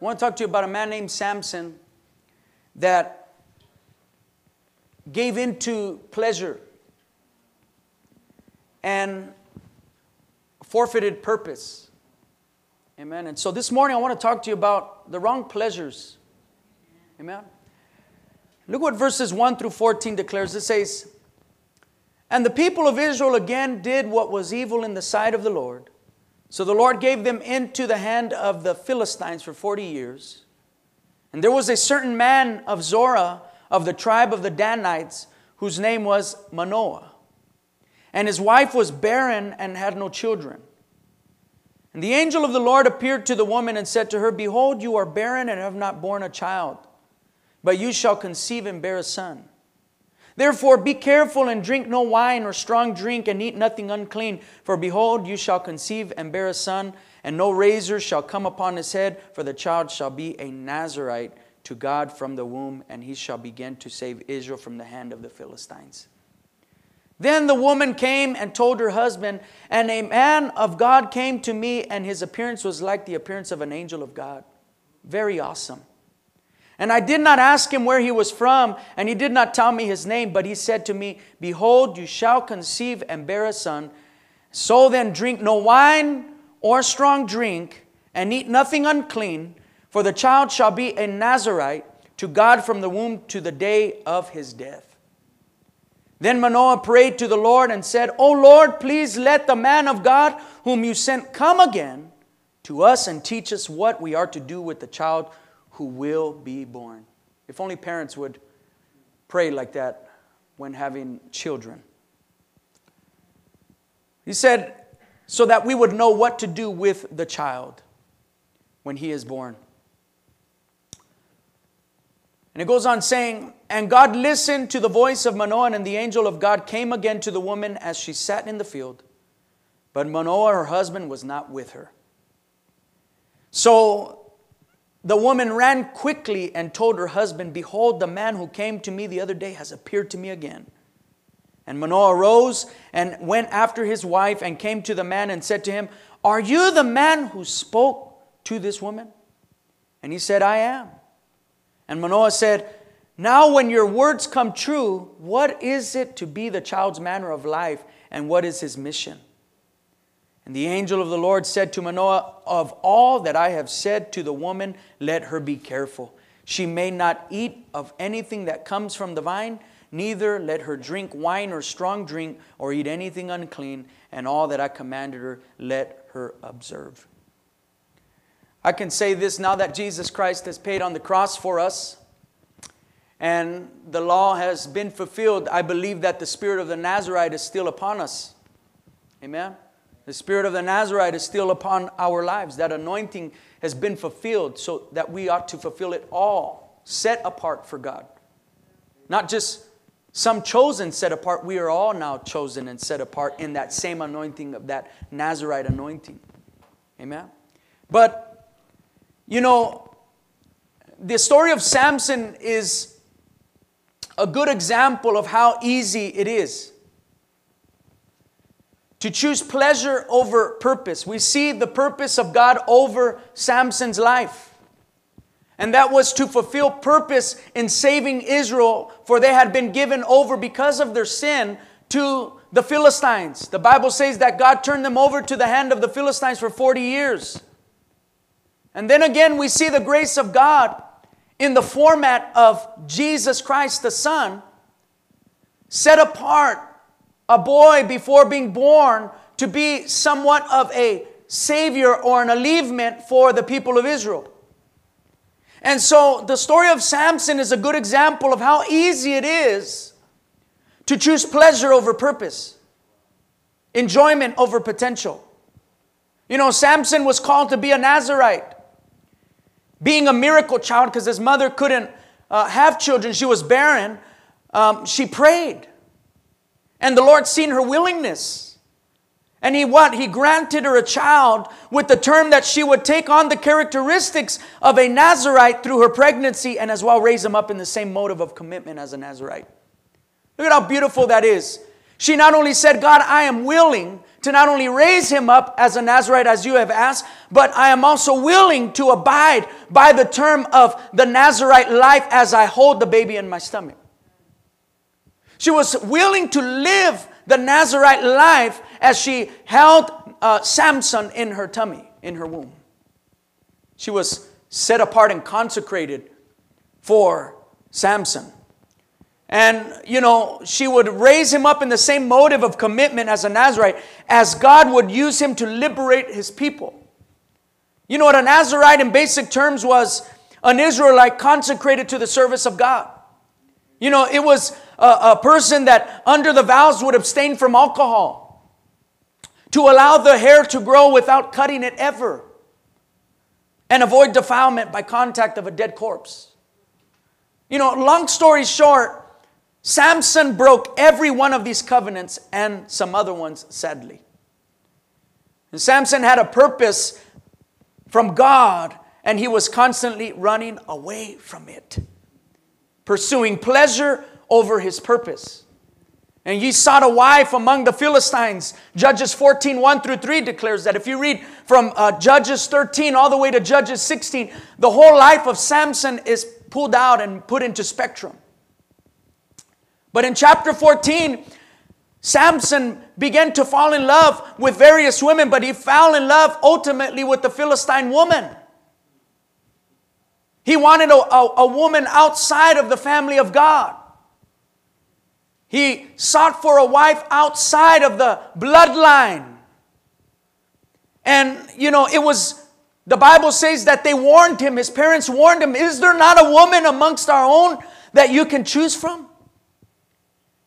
I want to talk to you about a man named Samson that gave into pleasure and forfeited purpose. Amen. And so this morning I want to talk to you about the wrong pleasures. Amen. Look what verses 1 through 14 declares. It says, And the people of Israel again did what was evil in the sight of the Lord. So the Lord gave them into the hand of the Philistines for 40 years. And there was a certain man of Zorah of the tribe of the Danites whose name was Manoah. And his wife was barren and had no children. And the angel of the Lord appeared to the woman and said to her, Behold, you are barren and have not borne a child, but you shall conceive and bear a son. Therefore, be careful and drink no wine or strong drink, and eat nothing unclean. For behold, you shall conceive and bear a son, and no razor shall come upon his head, for the child shall be a Nazarite to God from the womb, and he shall begin to save Israel from the hand of the Philistines. Then the woman came and told her husband, and a man of God came to me, and his appearance was like the appearance of an angel of God. Very awesome. And I did not ask him where he was from, and he did not tell me his name, but he said to me, Behold, you shall conceive and bear a son. So then drink no wine or strong drink, and eat nothing unclean, for the child shall be a Nazarite to God from the womb to the day of his death. Then Manoah prayed to the Lord and said, O Lord, please let the man of God whom you sent come again to us and teach us what we are to do with the child who will be born. If only parents would pray like that when having children. He said, so that we would know what to do with the child when he is born. And it goes on saying, And God listened to the voice of Manoah, and the angel of God came again to the woman as she sat in the field. But Manoah, her husband, was not with her. So the woman ran quickly and told her husband, Behold, the man who came to me the other day has appeared to me again. And Manoah arose and went after his wife and came to the man and said to him, Are you the man who spoke to this woman? And he said, I am. And Manoah said, Now when your words come true, what is it to be the child's manner of life and what is his mission? And the angel of the Lord said to Manoah, Of all that I have said to the woman, let her be careful. She may not eat of anything that comes from the vine, neither let her drink wine or strong drink, or eat anything unclean, and all that I commanded her, let her observe. I can say this now that Jesus Christ has paid on the cross for us and the law has been fulfilled. I believe that the spirit of the Nazarite is still upon us. Amen. The spirit of the Nazarite is still upon our lives. That anointing has been fulfilled so that we ought to fulfill it all, set apart for God. Not just some chosen set apart, we are all now chosen and set apart in that same anointing of that Nazarite anointing. Amen. But, you know, the story of Samson is a good example of how easy it is to choose pleasure over purpose. We see the purpose of God over Samson's life. And that was to fulfill purpose in saving Israel, for they had been given over because of their sin to the Philistines. The Bible says that God turned them over to the hand of the Philistines for 40 years. And then again, we see the grace of God in the format of Jesus Christ the Son, set apart a boy before being born to be somewhat of a savior or an alleviation for the people of Israel. And so the story of Samson is a good example of how easy it is to choose pleasure over purpose, enjoyment over potential. You know, Samson was called to be a Nazarite, being a miracle child because his mother couldn't uh, have children, she was barren. Um, she prayed. And the Lord seen her willingness. And he what? He granted her a child with the term that she would take on the characteristics of a Nazarite through her pregnancy and as well raise him up in the same motive of commitment as a Nazarite. Look at how beautiful that is. She not only said, God, I am willing to not only raise him up as a Nazarite as you have asked, but I am also willing to abide by the term of the Nazarite life as I hold the baby in my stomach. She was willing to live the Nazarite life as she held uh, Samson in her tummy, in her womb. She was set apart and consecrated for Samson. And, you know, she would raise him up in the same motive of commitment as a Nazarite as God would use him to liberate his people. You know what a Nazarite in basic terms was? An Israelite consecrated to the service of God. You know, it was a, a person that under the vows would abstain from alcohol, to allow the hair to grow without cutting it ever, and avoid defilement by contact of a dead corpse. You know, long story short, Samson broke every one of these covenants and some other ones, sadly. And Samson had a purpose from God, and he was constantly running away from it, pursuing pleasure over his purpose. And ye sought a wife among the Philistines. Judges 14, 1 through 3 declares that. If you read from uh, Judges 13 all the way to Judges 16, the whole life of Samson is pulled out and put into spectrum. But in chapter 14, Samson began to fall in love with various women, but he fell in love ultimately with the Philistine woman. He wanted a, a, a, woman outside of the family of God. He sought for a wife outside of the bloodline. And, you know, it was, the Bible says that they warned him, his parents warned him, Is there not a woman amongst our own that you can choose from?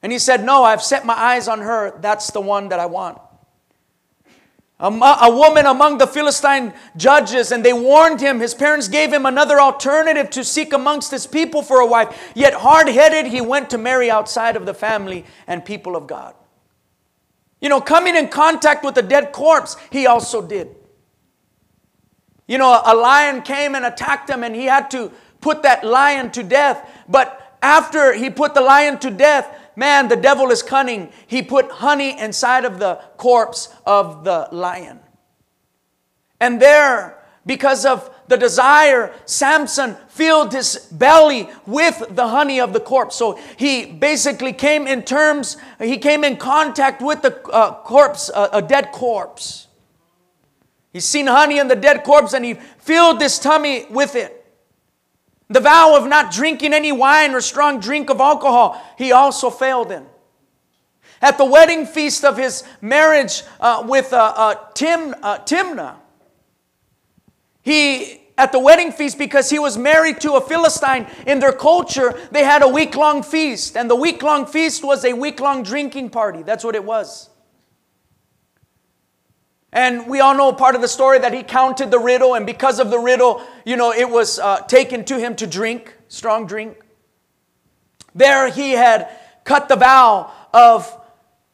And he said, No, I've set my eyes on her. That's the one that I want. A, a woman among the Philistine judges, and they warned him. His parents gave him another alternative to seek amongst his people for a wife. Yet, hard headed, he went to marry outside of the family and people of God. You know, coming in contact with a dead corpse, he also did. You know, a lion came and attacked him, and he had to put that lion to death. But after he put the lion to death, man, the devil is cunning. He put honey inside of the corpse of the lion. And there, because of the desire, Samson filled his belly with the honey of the corpse. So he basically came in terms, he came in contact with the uh, corpse, uh, a dead corpse. He's seen honey in the dead corpse and he filled his tummy with it. The vow of not drinking any wine or strong drink of alcohol, he also failed in. At the wedding feast of his marriage uh, with uh, uh, Tim, uh, he at the wedding feast because he was married to a Philistine in their culture, they had a week long feast. And the week long feast was a week long drinking party. That's what it was. And we all know part of the story that he counted the riddle, and because of the riddle, you know, it was uh, taken to him to drink, strong drink. There he had cut the vow of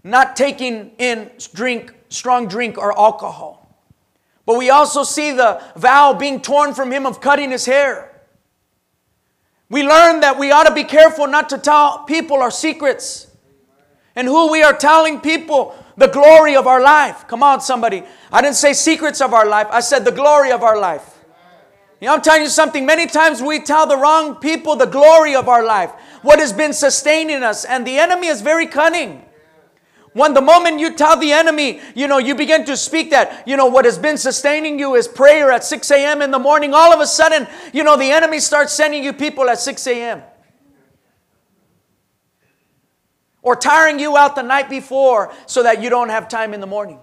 not taking in drink, strong drink or alcohol. But we also see the vow being torn from him of cutting his hair. We learn that we ought to be careful not to tell people our secrets and who we are telling people the glory of our life. Come on, somebody. I didn't say secrets of our life, I said the glory of our life. You know, I'm telling you something. Many times we tell the wrong people the glory of our life, what has been sustaining us, and the enemy is very cunning. When the moment you tell the enemy, you know, you begin to speak that, you know, what has been sustaining you is prayer at 6 a.m. in the morning, all of a sudden, you know, the enemy starts sending you people at 6 a.m. or tiring you out the night before so that you don't have time in the morning.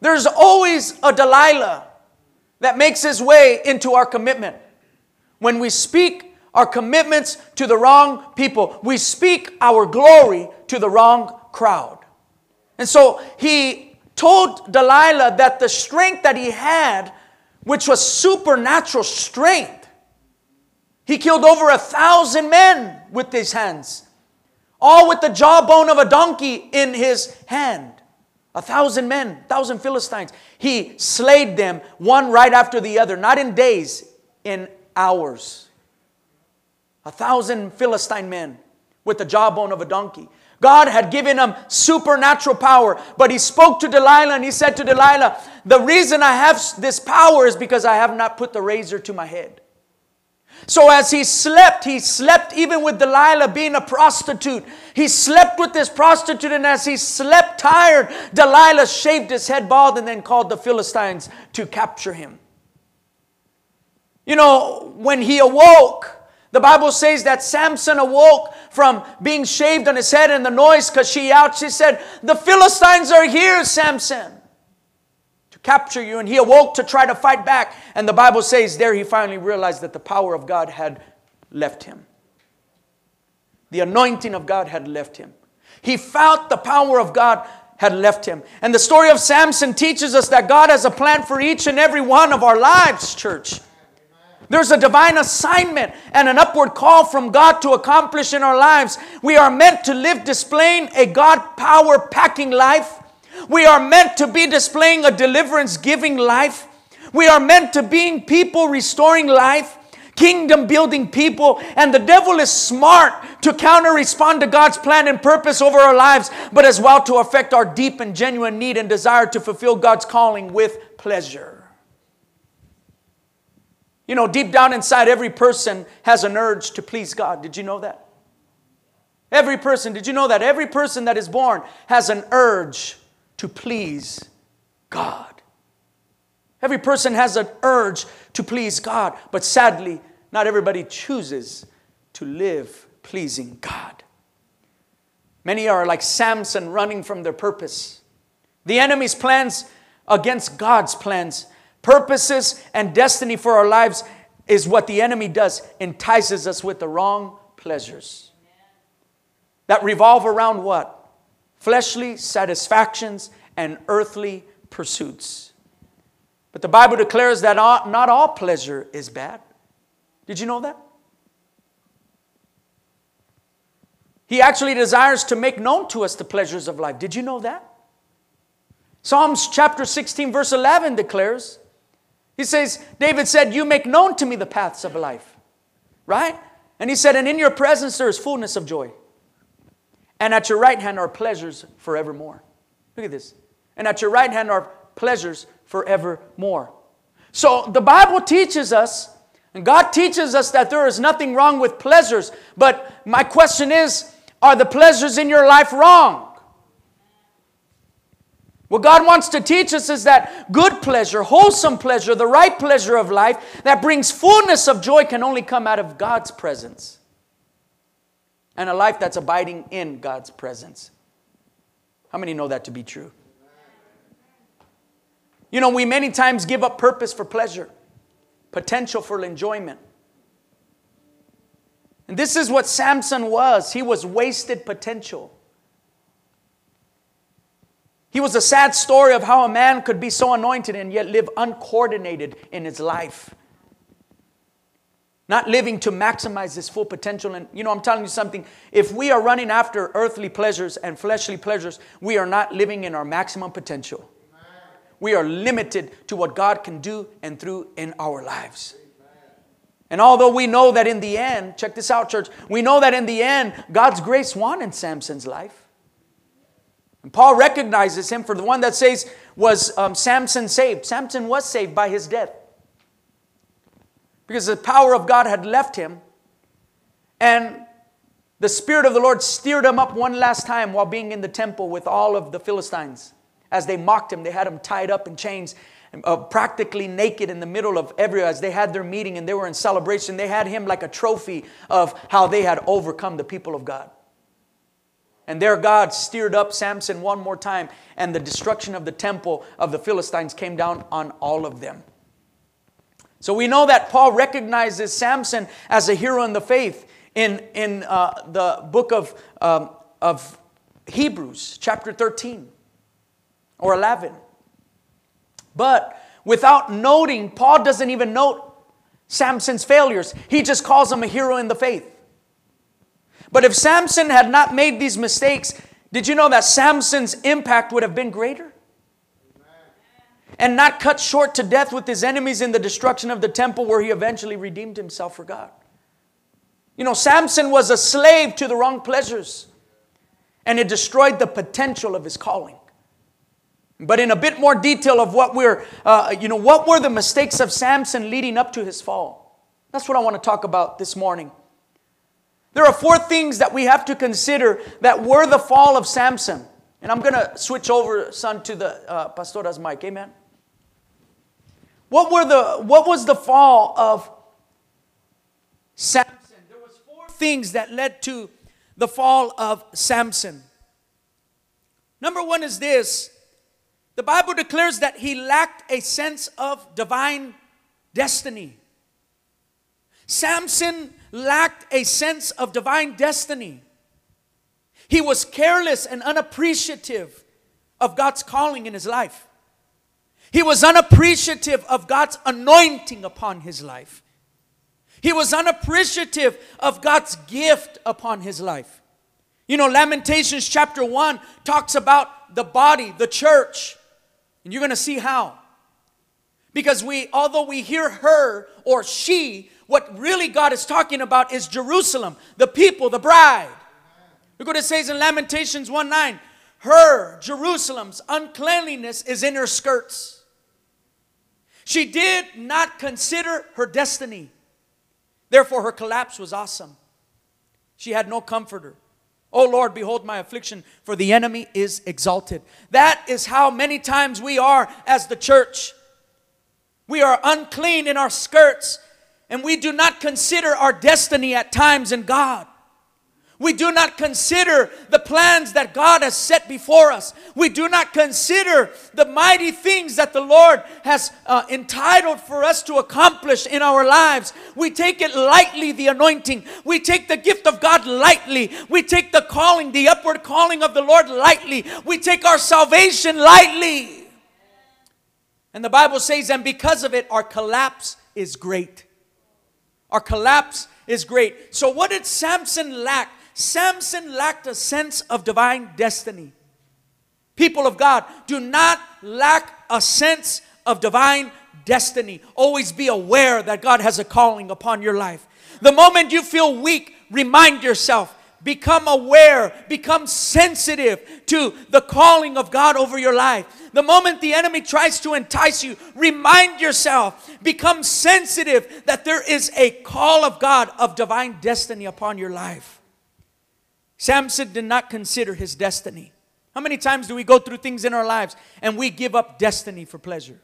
There's always a Delilah that makes his way into our commitment. When we speak our commitments to the wrong people, we speak our glory to the wrong crowd. And so he told Delilah that the strength that he had, which was supernatural strength, he killed over a thousand men with his hands all with the jawbone of a donkey in his hand. A thousand men, thousand Philistines. He slayed them one right after the other, not in days, in hours. A thousand Philistine men with the jawbone of a donkey. God had given him supernatural power. But he spoke to Delilah and he said to Delilah, The reason I have this power is because I have not put the razor to my head. So as he slept, he slept even with Delilah being a prostitute. He slept with this prostitute, and as he slept tired, Delilah shaved his head bald and then called the Philistines to capture him. You know, when he awoke, the Bible says that Samson awoke from being shaved on his head and the noise because she out. She said, The Philistines are here, Samson, capture you. And he awoke to try to fight back. And the Bible says there he finally realized that the power of God had left him. The anointing of God had left him. He felt the power of God had left him. And the story of Samson teaches us that God has a plan for each and every one of our lives, church. There's a divine assignment and an upward call from God to accomplish in our lives. We are meant to live displaying a God power packing life. We are meant to be displaying a deliverance giving life. We are meant to being people restoring life, kingdom building people, and the devil is smart to counter respond to God's plan and purpose over our lives, but as well to affect our deep and genuine need and desire to fulfill God's calling with pleasure. You know, deep down inside, every person has an urge to please God. Did you know that? Every person, did you know that? Every person that is born has an urge to please God. Every person has an urge to please God, but sadly, not everybody chooses to live pleasing God. Many are like Samson running from their purpose. The enemy's plans against God's plans purposes and destiny for our lives is what the enemy does entices us with the wrong pleasures that revolve around what fleshly satisfactions and earthly pursuits but the bible declares that not all pleasure is bad did you know that he actually desires to make known to us the pleasures of life did you know that psalms chapter 16 verse 11 declares he says, David said, You make known to me the paths of life. Right? And he said, And in your presence there is fullness of joy. And at your right hand are pleasures forevermore. Look at this. And at your right hand are pleasures forevermore. So the Bible teaches us, and God teaches us that there is nothing wrong with pleasures. But my question is, are the pleasures in your life wrong? What God wants to teach us is that good pleasure, wholesome pleasure, the right pleasure of life that brings fullness of joy can only come out of God's presence. And a life that's abiding in God's presence. How many know that to be true? You know, we many times give up purpose for pleasure, potential for enjoyment. And this is what Samson was. He was wasted potential. He was a sad story of how a man could be so anointed and yet live uncoordinated in his life. Not living to maximize his full potential. And you know, I'm telling you something. If we are running after earthly pleasures and fleshly pleasures, we are not living in our maximum potential. We are limited to what God can do and through in our lives. And although we know that in the end, check this out, church, we know that in the end, God's grace won in Samson's life. And Paul recognizes him for the one that says, Was um, Samson saved? Samson was saved by his death. Because the power of God had left him. And the Spirit of the Lord steered him up one last time while being in the temple with all of the Philistines. As they mocked him, they had him tied up in chains, uh, practically naked in the middle of everywhere. As they had their meeting and they were in celebration, they had him like a trophy of how they had overcome the people of God. And their God steered up Samson one more time, and the destruction of the temple of the Philistines came down on all of them. So we know that Paul recognizes Samson as a hero in the faith in, in uh, the book of, um, of Hebrews, chapter 13 or 11. But without noting, Paul doesn't even note Samson's failures. He just calls him a hero in the faith. But if Samson had not made these mistakes, did you know that Samson's impact would have been greater? And not cut short to death with his enemies in the destruction of the temple where he eventually redeemed himself for God. You know, Samson was a slave to the wrong pleasures. and it destroyed the potential of his calling. But in a bit more detail of what we're, uh, you know, what were the mistakes of Samson leading up to his fall? That's what I want to talk about this morning. There are four things that we have to consider that were the fall of Samson. And I'm going to switch over, son, to the uh, pastora's mic. Amen. What were the what was the fall of Samson? There was four things that led to the fall of Samson. Number 1 is this. The Bible declares that he lacked a sense of divine destiny. Samson lacked a sense of divine destiny. He was careless and unappreciative of God's calling in his life. He was unappreciative of God's anointing upon his life. He was unappreciative of God's gift upon his life. You know, Lamentations chapter 1 talks about the body, the church. And you're going to see how. Because we, although we hear her or she, what really God is talking about is Jerusalem, the people, the bride. Look what it says in Lamentations 1 9. Her, Jerusalem's uncleanliness is in her skirts. She did not consider her destiny. Therefore, her collapse was awesome. She had no comforter. Oh Lord, behold my affliction, for the enemy is exalted. That is how many times we are as the church. We are unclean in our skirts, and we do not consider our destiny at times in God. We do not consider the plans that God has set before us. We do not consider the mighty things that the Lord has uh, entitled for us to accomplish in our lives. We take it lightly, the anointing. We take the gift of God lightly. We take the calling, the upward calling of the Lord lightly. We take our salvation lightly. And the Bible says, and because of it, our collapse is great. Our collapse is great. So, what did Samson lack? Samson lacked a sense of divine destiny. People of God, do not lack a sense of divine destiny. Always be aware that God has a calling upon your life. The moment you feel weak, remind yourself. Become aware, become sensitive to the calling of God over your life. The moment the enemy tries to entice you, remind yourself, become sensitive that there is a call of God of divine destiny upon your life. Samson did not consider his destiny. How many times do we go through things in our lives and we give up destiny for pleasure?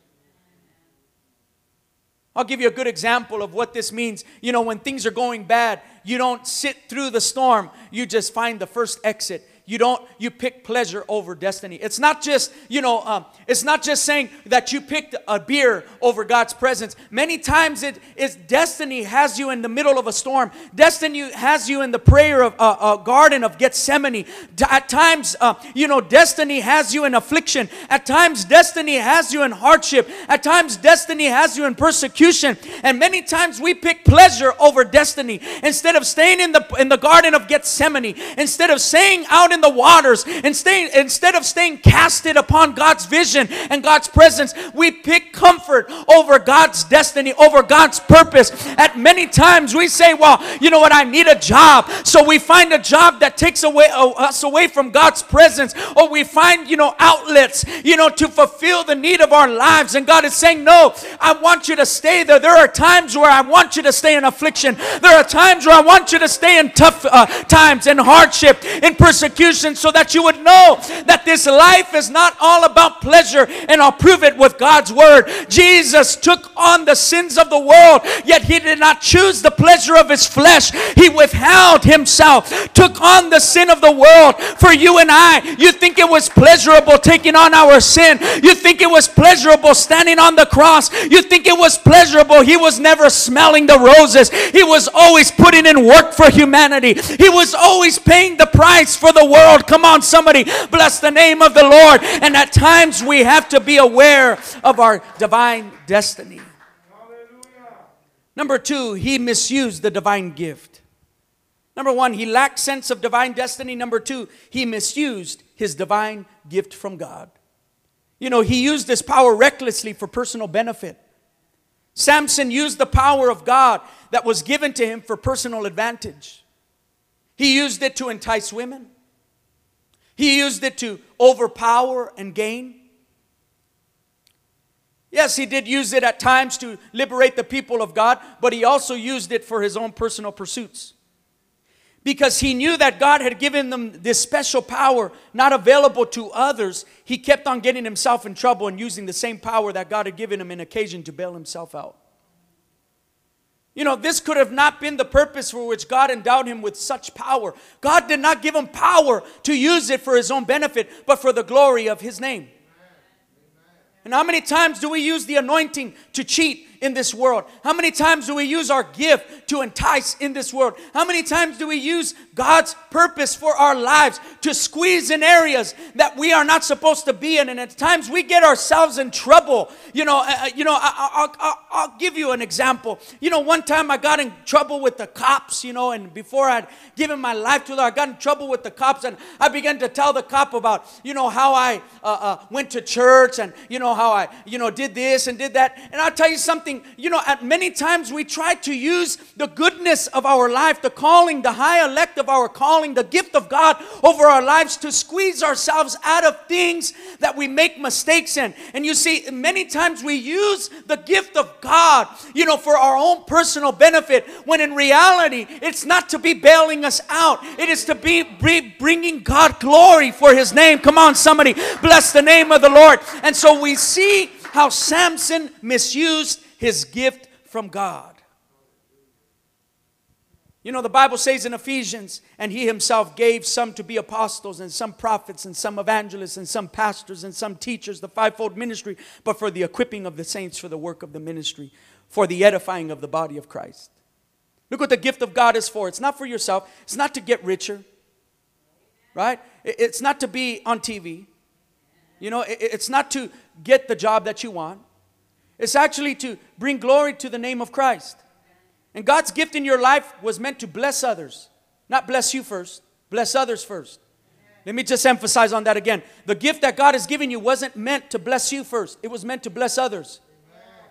I'll give you a good example of what this means. You know, when things are going bad, you don't sit through the storm, you just find the first exit you don't you pick pleasure over destiny. It's not just you know um, it's not just saying that you picked a beer over god's presence. Many times it is destiny has you in the middle of a storm. Destiny has you in the prayer of uh, uh, garden of gethsemane. At times uh, you know destiny has you in affliction. At times destiny has you in hardship. At times destiny has you in persecution. And many times we pick pleasure over destiny. Instead of staying in the in the garden of gethsemane instead of staying out in in the waters and staying, instead of staying casted upon God's vision and God's presence, we pick comfort over God's destiny, over God's purpose. At many times we say, well, you know what, I need a job. So we find a job that takes away uh, us away from God's presence, or we find, you know, outlets, you know, to fulfill the need of our lives. And God is saying, no, I want you to stay there. There are times where I want you to stay in affliction. There are times where I want you to stay in tough uh, times, in hardship, in persecution so that you would know that this life is not all about pleasure. And I'll prove it with God's word. Jesus took on the sins of the world, yet he did not choose the pleasure of his flesh. He withheld himself, took on the sin of the world for you and I. You think it was pleasurable taking on our sin. You think it was pleasurable standing on the cross. You think it was pleasurable. He was never smelling the roses. He was always putting in work for humanity. He was always paying the price for the world world. Come on, somebody, bless the name of the Lord. And at times we have to be aware of our divine destiny. Number two, he misused the divine gift. Number one, he lacked sense of divine destiny. Number two, he misused his divine gift from God. You know, he used his power recklessly for personal benefit. Samson used the power of God that was given to him for personal advantage. He used it to entice women. He used it to overpower and gain. Yes, he did use it at times to liberate the people of God, but he also used it for his own personal pursuits. Because he knew that God had given them this special power not available to others, he kept on getting himself in trouble and using the same power that God had given him in occasion to bail himself out. You know, this could have not been the purpose for which God endowed him with such power. God did not give him power to use it for his own benefit, but for the glory of his name. And how many times do we use the anointing to cheat in this world? How many times do we use our gift to entice in this world? How many times do we use God's purpose for our lives to squeeze in areas that we are not supposed to be in? And at times we get ourselves in trouble. You know, uh, uh you know, I, will give you an example. You know, one time I got in trouble with the cops. You know, and before I'd given my life to the Lord, I got in trouble with the cops, and I began to tell the cop about you know how I uh, uh, went to church and you know how I you know did this and did that. And I'll tell you something something, you know, at many times we try to use the goodness of our life, the calling, the high elect of our calling, the gift of God over our lives to squeeze ourselves out of things that we make mistakes in. And you see, many times we use the gift of God, you know, for our own personal benefit, when in reality, it's not to be bailing us out, it is to be bringing God glory for His name. Come on, somebody, bless the name of the Lord. And so we see how Samson misused his gift from God. You know, the Bible says in Ephesians, and he himself gave some to be apostles, and some prophets, and some evangelists, and some pastors, and some teachers, the fivefold ministry, but for the equipping of the saints for the work of the ministry, for the edifying of the body of Christ. Look what the gift of God is for. It's not for yourself, it's not to get richer, right? It's not to be on TV. You know, it's not to get the job that you want. It's actually to bring glory to the name of Christ. And God's gift in your life was meant to bless others, not bless you first, bless others first. Let me just emphasize on that again. The gift that God has given you wasn't meant to bless you first, it was meant to bless others.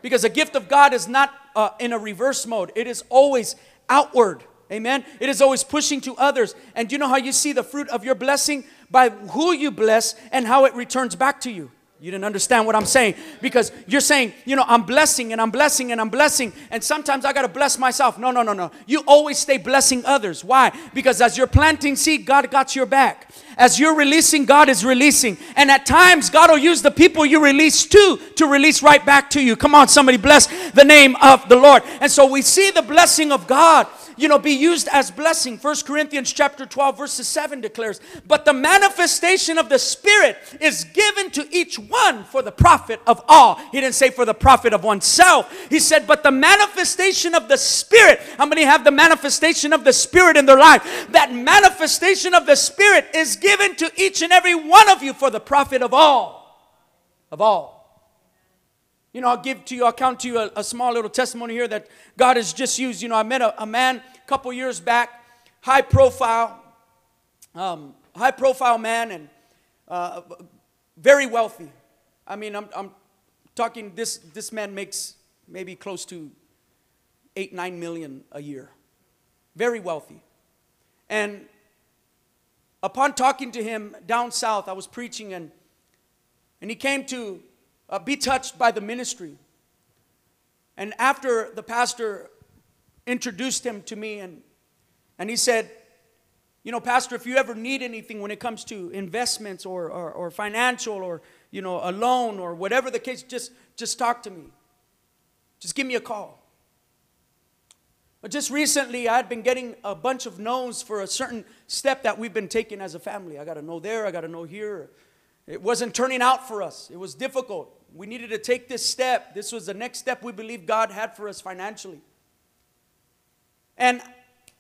Because the gift of God is not uh, in a reverse mode, it is always outward. Amen. It is always pushing to others. And you know how you see the fruit of your blessing? By who you bless and how it returns back to you. You didn't understand what I'm saying because you're saying, you know, I'm blessing and I'm blessing and I'm blessing, and sometimes I got to bless myself. No, no, no, no. You always stay blessing others. Why? Because as you're planting seed, God got your back. As you're releasing, God is releasing. And at times, God will use the people you release to to release right back to you. Come on, somebody bless the name of the Lord. And so we see the blessing of God you know, be used as blessing. First Corinthians chapter 12, verses 7 declares, But the manifestation of the Spirit is given to each one for the profit of all. He didn't say for the profit of oneself. He said, But the manifestation of the Spirit, how many have the manifestation of the Spirit in their life? That manifestation of the Spirit is given to each and every one of you for the profit of all. Of all. You know, I'll give to you, I'll count to you a, a small little testimony here that God has just used. You know, I met a, a man a couple years back, high profile, um, high profile man, and uh, very wealthy. I mean, I'm, I'm talking, this, this man makes maybe close to eight, nine million a year. Very wealthy. And upon talking to him down south, I was preaching, and, and he came to uh, be touched by the ministry. And after the pastor introduced him to me, and, and he said, You know, Pastor, if you ever need anything when it comes to investments or, or, or financial or, you know, a loan or whatever the case, just, just talk to me. Just give me a call. But just recently, I had been getting a bunch of no's for a certain step that we've been taking as a family. I got to know there, I got to know here. It wasn't turning out for us, it was difficult. We needed to take this step. This was the next step we believe God had for us financially. And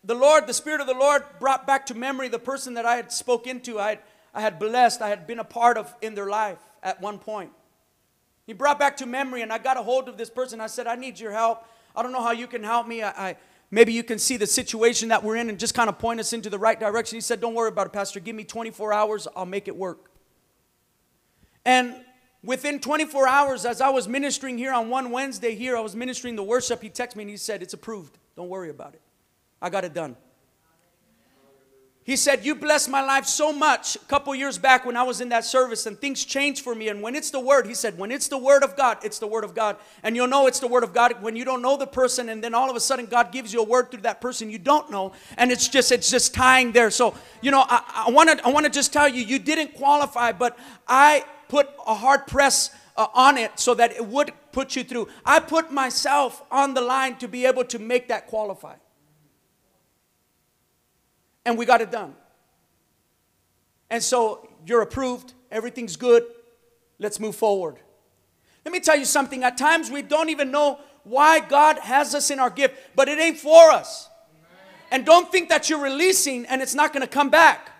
the Lord, the Spirit of the Lord, brought back to memory the person that I had spoken to, I had, I had blessed, I had been a part of in their life at one point. He brought back to memory, and I got a hold of this person. I said, I need your help. I don't know how you can help me. I, I maybe you can see the situation that we're in and just kind of point us into the right direction. He said, Don't worry about it, Pastor. Give me 24 hours, I'll make it work. And within 24 hours, as I was ministering here on one Wednesday here, I was ministering the worship. He texted me and he said, It's approved. Don't worry about it. I got it done. He said, You blessed my life so much a couple years back when I was in that service, and things changed for me. And when it's the word, he said, When it's the word of God, it's the word of God. And you'll know it's the word of God when you don't know the person, and then all of a sudden God gives you a word through that person you don't know, and it's just it's just tying there. So, you know, I, I wanna I wanna just tell you, you didn't qualify, but I put a hard press uh, on it so that it would put you through. I put myself on the line to be able to make that qualify and we got it done. And so you're approved, everything's good, let's move forward. Let me tell you something. At times we don't even know why God has us in our gift, but it ain't for us. And don't think that you're releasing and it's not going to come back.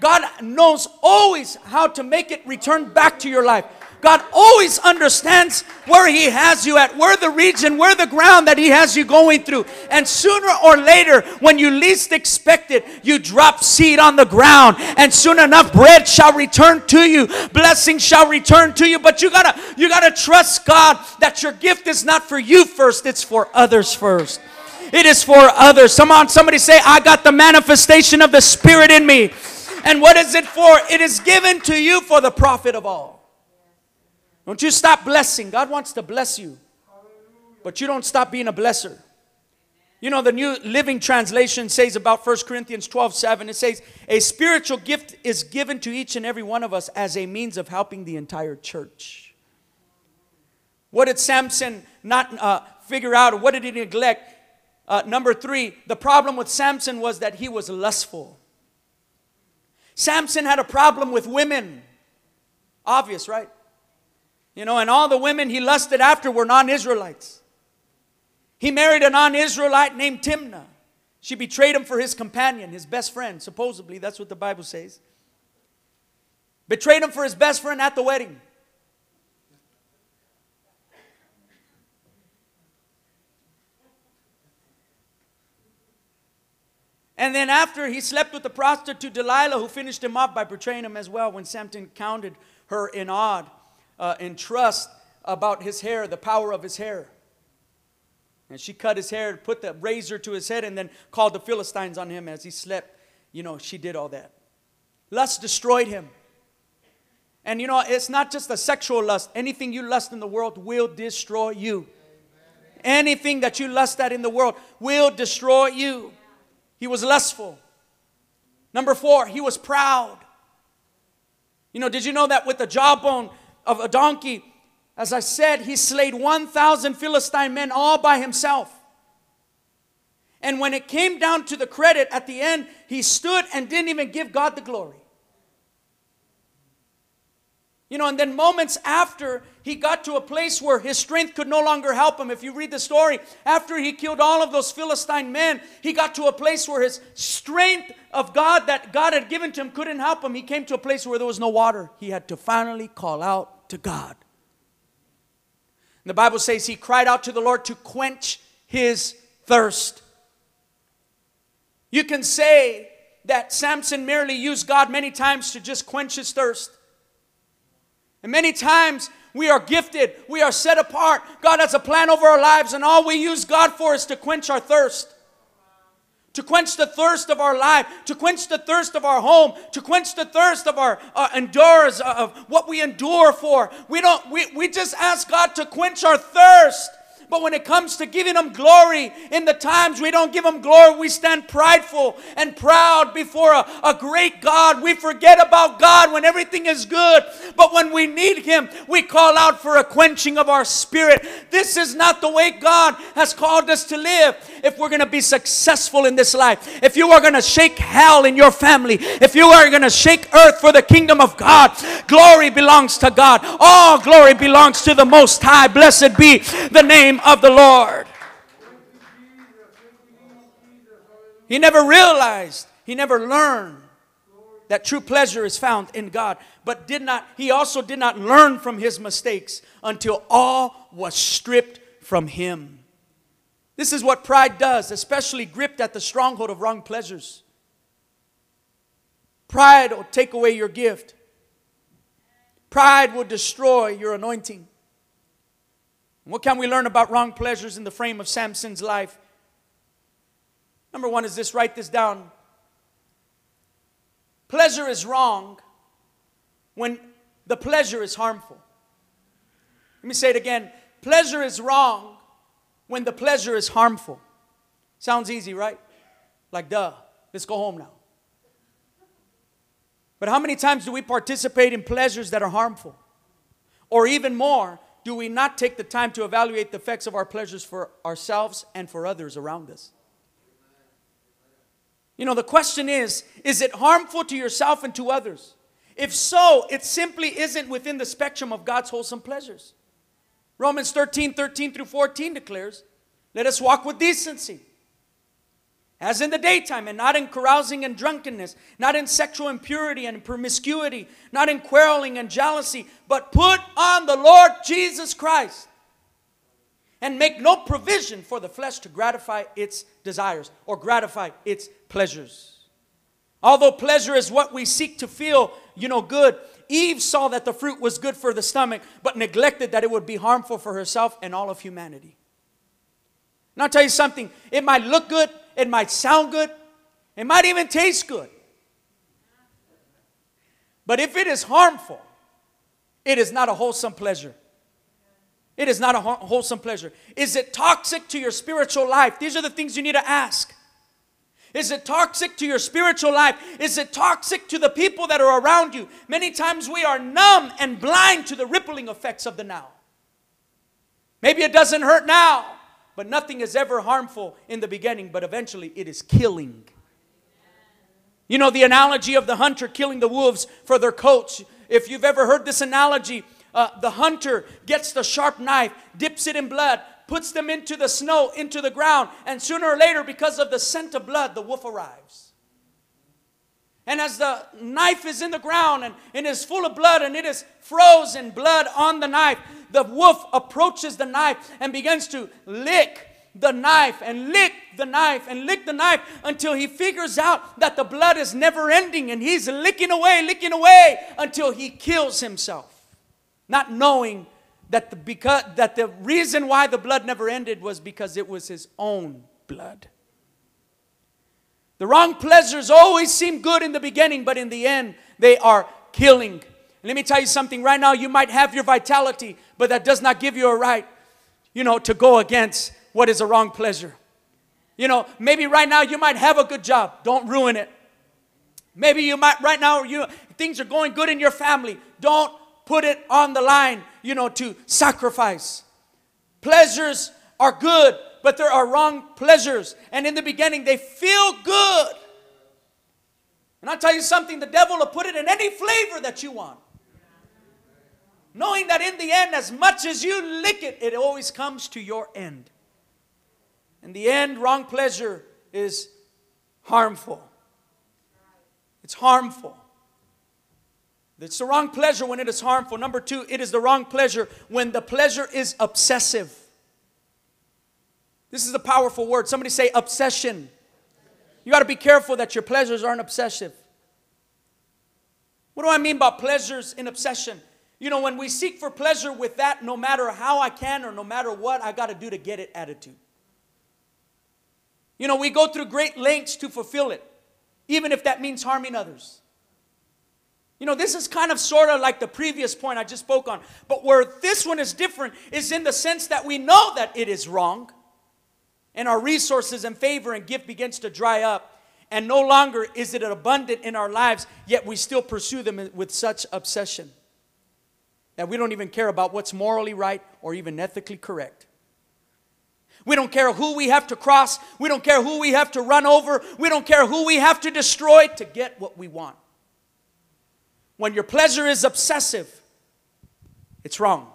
God knows always how to make it return back to your life. God always understands where He has you at, where the region, where the ground that He has you going through. And sooner or later, when you least expect it, you drop seed on the ground, and soon enough, bread shall return to you, blessing shall return to you. But you gotta, you gotta trust God that your gift is not for you first, it's for others first. It is for others. Come on, somebody say, I got the manifestation of the Spirit in me. And what is it for? It is given to you for the profit of all. Don't you stop blessing. God wants to bless you. But you don't stop being a blesser. You know, the New Living Translation says about 1 Corinthians 12 7, it says, A spiritual gift is given to each and every one of us as a means of helping the entire church. What did Samson not uh, figure out, or what did he neglect? Uh, number three, the problem with Samson was that he was lustful. Samson had a problem with women. Obvious, right? You know, and all the women he lusted after were non Israelites. He married a non Israelite named Timnah. She betrayed him for his companion, his best friend, supposedly. That's what the Bible says. Betrayed him for his best friend at the wedding. And then after he slept with the prostitute Delilah, who finished him off by betraying him as well when Samson counted her in odd uh, in trust about his hair, the power of his hair. And she cut his hair, put the razor to his head, and then called the Philistines on him as he slept. You know, she did all that. Lust destroyed him. And you know, it's not just a sexual lust. Anything you lust in the world will destroy you. Anything that you lust at in the world will destroy you. He was lustful. Number four, he was proud. You know, did you know that with the jawbone, of a donkey. As I said, he slayed 1,000 Philistine men all by himself. And when it came down to the credit at the end, he stood and didn't even give God the glory. You know, and then moments after he got to a place where his strength could no longer help him. If you read the story, after he killed all of those Philistine men, he got to a place where his strength of God that God had given to him couldn't help him. He came to a place where there was no water. He had to finally call out to God. And the Bible says he cried out to the Lord to quench his thirst. You can say that Samson merely used God many times to just quench his thirst. And many times we are gifted, we are set apart. God has a plan over our lives, and all we use God for is to quench our thirst to quench the thirst of our life, to quench the thirst of our home, to quench the thirst of our uh, endures, uh, of what we endure for. We don't, we, we just ask God to quench our thirst. But when it comes to giving Him glory, in the times we don't give Him glory, we stand prideful and proud before a, a great God. We forget about God when everything is good. But when we need Him, we call out for a quenching of our spirit. This is not the way God has called us to live. If we're going to be successful in this life, if you are going to shake hell in your family, if you are going to shake earth for the kingdom of God, glory belongs to God. All glory belongs to the Most High. Blessed be the name of the Lord. He never realized, he never learned that true pleasure is found in God. But did not, he also did not learn from his mistakes until all was stripped from him. This is what pride does, especially gripped at the stronghold of wrong pleasures. Pride will take away your gift. Pride will destroy your anointing. What can we learn about wrong pleasures in the frame of Samson's life? Number one is this write this down. pleasure is wrong when the pleasure is harmful. Let me say it again. Pleasure is wrong when the pleasure is harmful. Sounds easy, right? Like, duh, let's go home now. But how many times do we participate in pleasures that are harmful? Or even more, do we not take the time to evaluate the effects of our pleasures for ourselves and for others around us? You know, the question is is it harmful to yourself and to others? If so, it simply isn't within the spectrum of God's wholesome pleasures. Romans 13 13 through 14 declares, Let us walk with decency as in the daytime, and not in carousing and drunkenness, not in sexual impurity and promiscuity, not in quarreling and jealousy, but put on the Lord Jesus Christ and make no provision for the flesh to gratify its desires or gratify its pleasures. Although pleasure is what we seek to feel, you know, good, Eve saw that the fruit was good for the stomach, but neglected that it would be harmful for herself and all of humanity. Now, I'll tell you something, it might look good, it might sound good, it might even taste good. But if it is harmful, it is not a wholesome pleasure. It is not a wholesome pleasure. Is it toxic to your spiritual life? These are the things you need to ask. Is it toxic to your spiritual life? Is it toxic to the people that are around you? Many times we are numb and blind to the rippling effects of the now. Maybe it doesn't hurt now, but nothing is ever harmful in the beginning, but eventually it is killing. You know the analogy of the hunter killing the wolves for their coats. If you've ever heard this analogy, uh, the hunter gets the sharp knife, dips it in blood, puts them into the snow, into the ground, and sooner or later, because of the scent of blood, the wolf arrives. And as the knife is in the ground and it is full of blood and it is frozen blood on the knife, the wolf approaches the knife and begins to lick the knife and lick the knife and lick the knife until he figures out that the blood is never ending and he's licking away, licking away until he kills himself. Not knowing that the, because, that the reason why the blood never ended was because it was his own blood. The wrong pleasures always seem good in the beginning, but in the end, they are killing. Let me tell you something right now, you might have your vitality, but that does not give you a right, you know, to go against what is a wrong pleasure. You know, maybe right now you might have a good job. Don't ruin it. Maybe you might right now you things are going good in your family. Don't put it on the line, you know, to sacrifice. Pleasures are good, but there are wrong pleasures. And in the beginning they feel good. And I'll tell you something, the devil will put it in any flavor that you want knowing that in the end, as much as you lick it, it always comes to your end. In the end, wrong pleasure is harmful. It's harmful. It's the wrong pleasure when it is harmful. Number two, it is the wrong pleasure when the pleasure is obsessive. This is a powerful word. Somebody say obsession. You got to be careful that your pleasures aren't obsessive. What do I mean by pleasures in obsession? You know, when we seek for pleasure with that, no matter how I can or no matter what I got to do to get it attitude. You know, we go through great lengths to fulfill it, even if that means harming others. You know, this is kind of sort of like the previous point I just spoke on. But where this one is different is in the sense that we know that it is wrong, and our resources and favor and gift begins to dry up. And no longer is it abundant in our lives, yet we still pursue them with such obsession that we don't even care about what's morally right or even ethically correct. We don't care who we have to cross. We don't care who we have to run over. We don't care who we have to destroy to get what we want. When your pleasure is obsessive, it's wrong.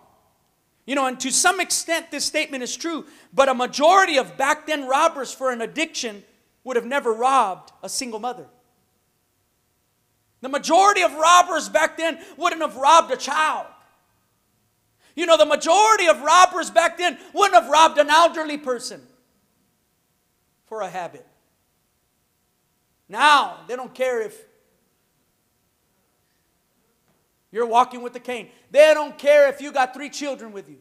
You know, and to some extent, this statement is true, but a majority of back then robbers for an addiction would have never robbed a single mother. The majority of robbers back then wouldn't have robbed a child. You know, the majority of robbers back then wouldn't have robbed an elderly person for a habit. Now, they don't care if you're walking with a cane. They don't care if you got three children with you.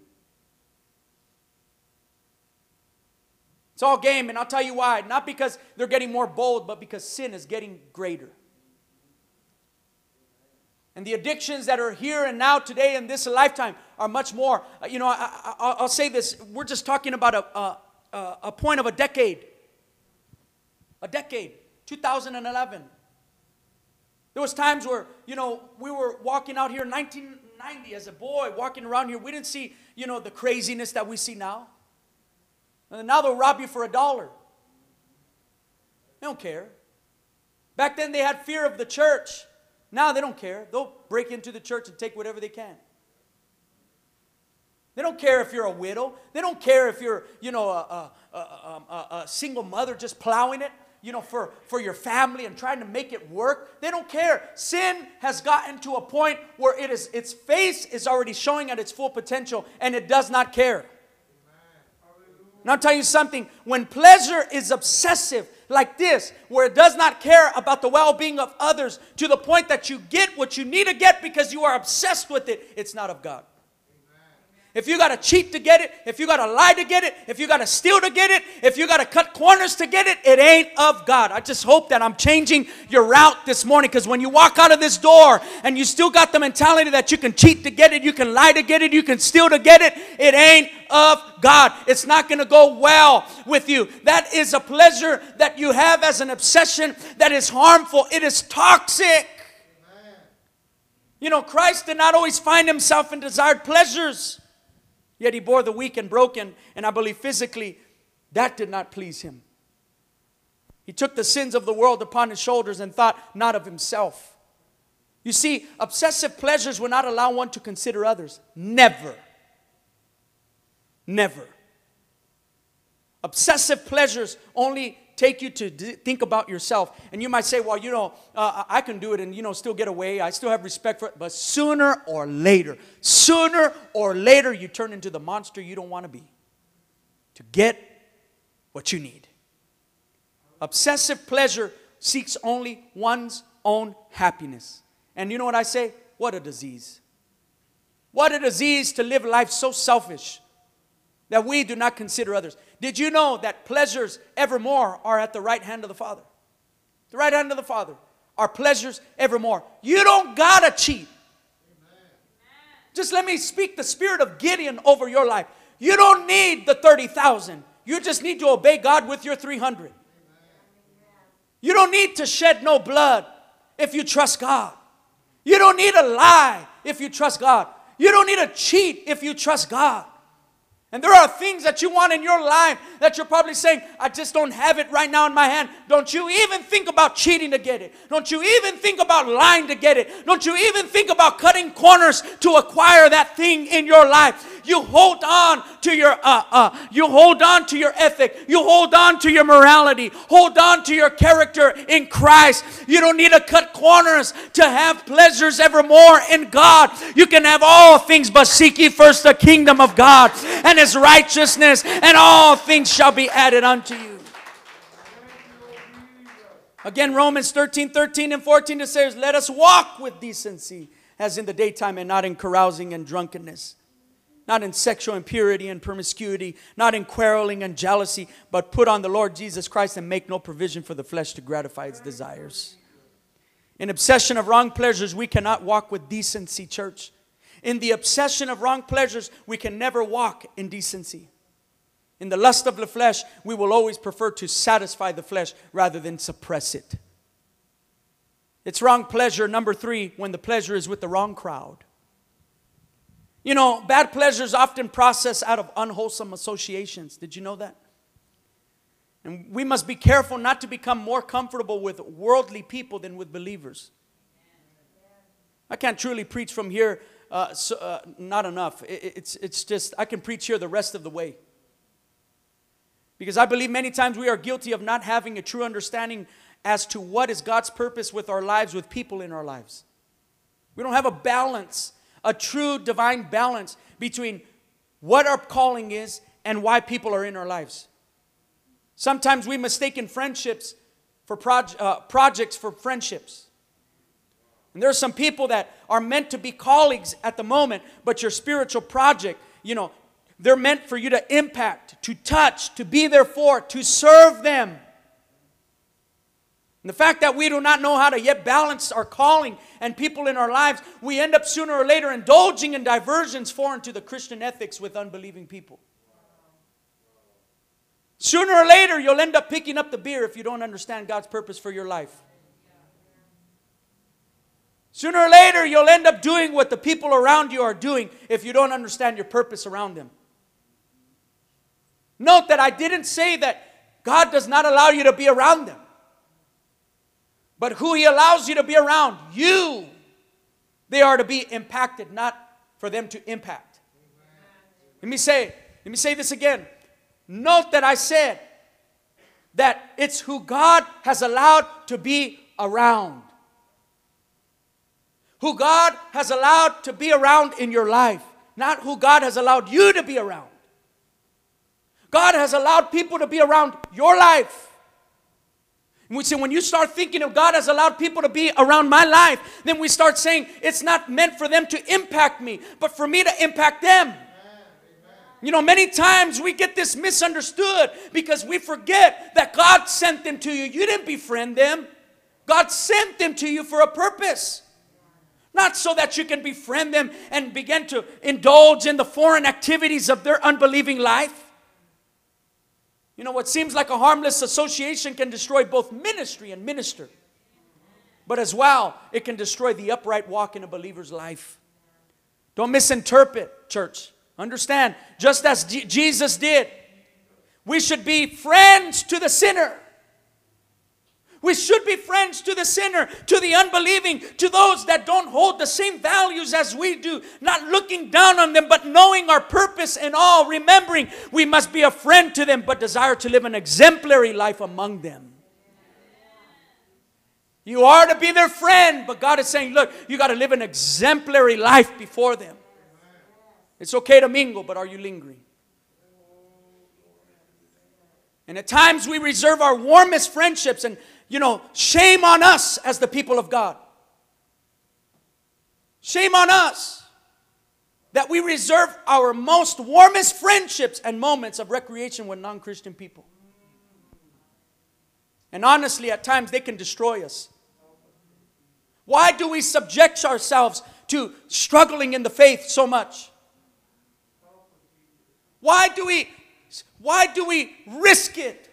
It's all game, and I'll tell you why. Not because they're getting more bold, but because sin is getting greater. And the addictions that are here and now today in this lifetime are much more. Uh, you know, I, will say this. We're just talking about a, a, a point of a decade. A decade, 2011. There was times where, you know, we were walking out here in 1990 as a boy, walking around here. We didn't see, you know, the craziness that we see now. And now they'll rob you for a dollar. They don't care. Back then they had fear of the church. Now they don't care. They'll break into the church and take whatever they can. They don't care if you're a widow. They don't care if you're, you know, a, a, a, a, single mother just plowing it, you know, for, for your family and trying to make it work. They don't care. Sin has gotten to a point where it is, its face is already showing at its full potential and it does not care. Now I'll tell you something. When pleasure is obsessive, like this, where it does not care about the well being of others to the point that you get what you need to get because you are obsessed with it, it's not of God. If you got to cheat to get it, if you got to lie to get it, if you got to steal to get it, if you got to cut corners to get it, it ain't of God. I just hope that I'm changing your route this morning because when you walk out of this door and you still got the mentality that you can cheat to get it, you can lie to get it, you can steal to get it, it ain't of God. It's not going to go well with you. That is a pleasure that you have as an obsession that is harmful, it is toxic. You know, Christ did not always find himself in desired pleasures. Yet he bore the weak and broken, and I believe physically that did not please him. He took the sins of the world upon his shoulders and thought not of himself. You see, obsessive pleasures will not allow one to consider others. Never. Never. Obsessive pleasures only take you to d- think about yourself. And you might say, well, you know, uh, I can do it and, you know, still get away. I still have respect for it. But sooner or later, sooner or later, you turn into the monster you don't want to be to get what you need. Obsessive pleasure seeks only one's own happiness. And you know what I say? What a disease. What a disease to live life so selfish that we do not consider others. Did you know that pleasures evermore are at the right hand of the Father? The right hand of the Father are pleasures evermore. You don't gotta cheat. Just let me speak the spirit of Gideon over your life. You don't need the 30,000. You just need to obey God with your 300. You don't need to shed no blood if you trust God. You don't need to lie if you trust God. You don't need to cheat if you trust God. And there are things that you want in your life that you're probably saying, I just don't have it right now in my hand. Don't you even think about cheating to get it. Don't you even think about lying to get it. Don't you even think about cutting corners to acquire that thing in your life. You hold on to your uh, uh, you hold on to your ethic. You hold on to your morality. Hold on to your character in Christ. You don't need to cut corners to have pleasures evermore in God. You can have all things, but seek ye first the kingdom of God and his righteousness, and all things shall be added unto you. Again, Romans 13, 13 and 14, it says, Let us walk with decency as in the daytime and not in carousing and drunkenness not in sexual impurity and promiscuity, not in quarreling and jealousy, but put on the Lord Jesus Christ and make no provision for the flesh to gratify its desires. In obsession of wrong pleasures, we cannot walk with decency, church. In the obsession of wrong pleasures, we can never walk in decency. In the lust of the flesh, we will always prefer to satisfy the flesh rather than suppress it. It's wrong pleasure, number three, when the pleasure is with the wrong crowd. You know, bad pleasures often process out of unwholesome associations. Did you know that? And we must be careful not to become more comfortable with worldly people than with believers. I can't truly preach from here, uh, so, uh, not enough. It, it's, it's just, I can preach here the rest of the way. Because I believe many times we are guilty of not having a true understanding as to what is God's purpose with our lives, with people in our lives. We don't have a balance a true divine balance between what our calling is and why people are in our lives. Sometimes we mistaken friendships for uh, projects for friendships. And there are some people that are meant to be colleagues at the moment, but your spiritual project, you know, they're meant for you to impact, to touch, to be there for, to serve them. And the fact that we do not know how to yet balance our calling and people in our lives, we end up sooner or later indulging in diversions foreign to the Christian ethics with unbelieving people. Sooner or later, you'll end up picking up the beer if you don't understand God's purpose for your life. Sooner or later, you'll end up doing what the people around you are doing if you don't understand your purpose around them. Note that I didn't say that God does not allow you to be around them, but who He allows you to be around, you, they are to be impacted, not for them to impact. Let me say, let me say this again. Note that I said that it's who God has allowed to be around who God has allowed to be around in your life, not who God has allowed you to be around. God has allowed people to be around your life. We say, when you start thinking of God has allowed people to be around my life, then we start saying it's not meant for them to impact me, but for me to impact them. You know, many times we get this misunderstood because we forget that God sent them to you. You didn't befriend them, God sent them to you for a purpose. Not so that you can befriend them and begin to indulge in the foreign activities of their unbelieving life. You know, what seems like a harmless association can destroy both ministry and minister. But as well, it can destroy the upright walk in a believer's life. Don't misinterpret, church. Understand, just as Jesus did, we should be friends to the sinner we should be friends to the sinner, to the unbelieving, to those that don't hold the same values as we do, not looking down on them, but knowing our purpose and all, remembering we must be a friend to them, but desire to live an exemplary life among them. You are to be their friend, but God is saying, look, you got to live an exemplary life before them. It's okay to mingle, but are you lingering? And at times we reserve our warmest friendships and you know, shame on us as the people of God. Shame on us that we reserve our most warmest friendships and moments of recreation with non Christian people. And honestly, at times they can destroy us. Why do we subject ourselves to struggling in the faith so much? Why do we why do we risk it?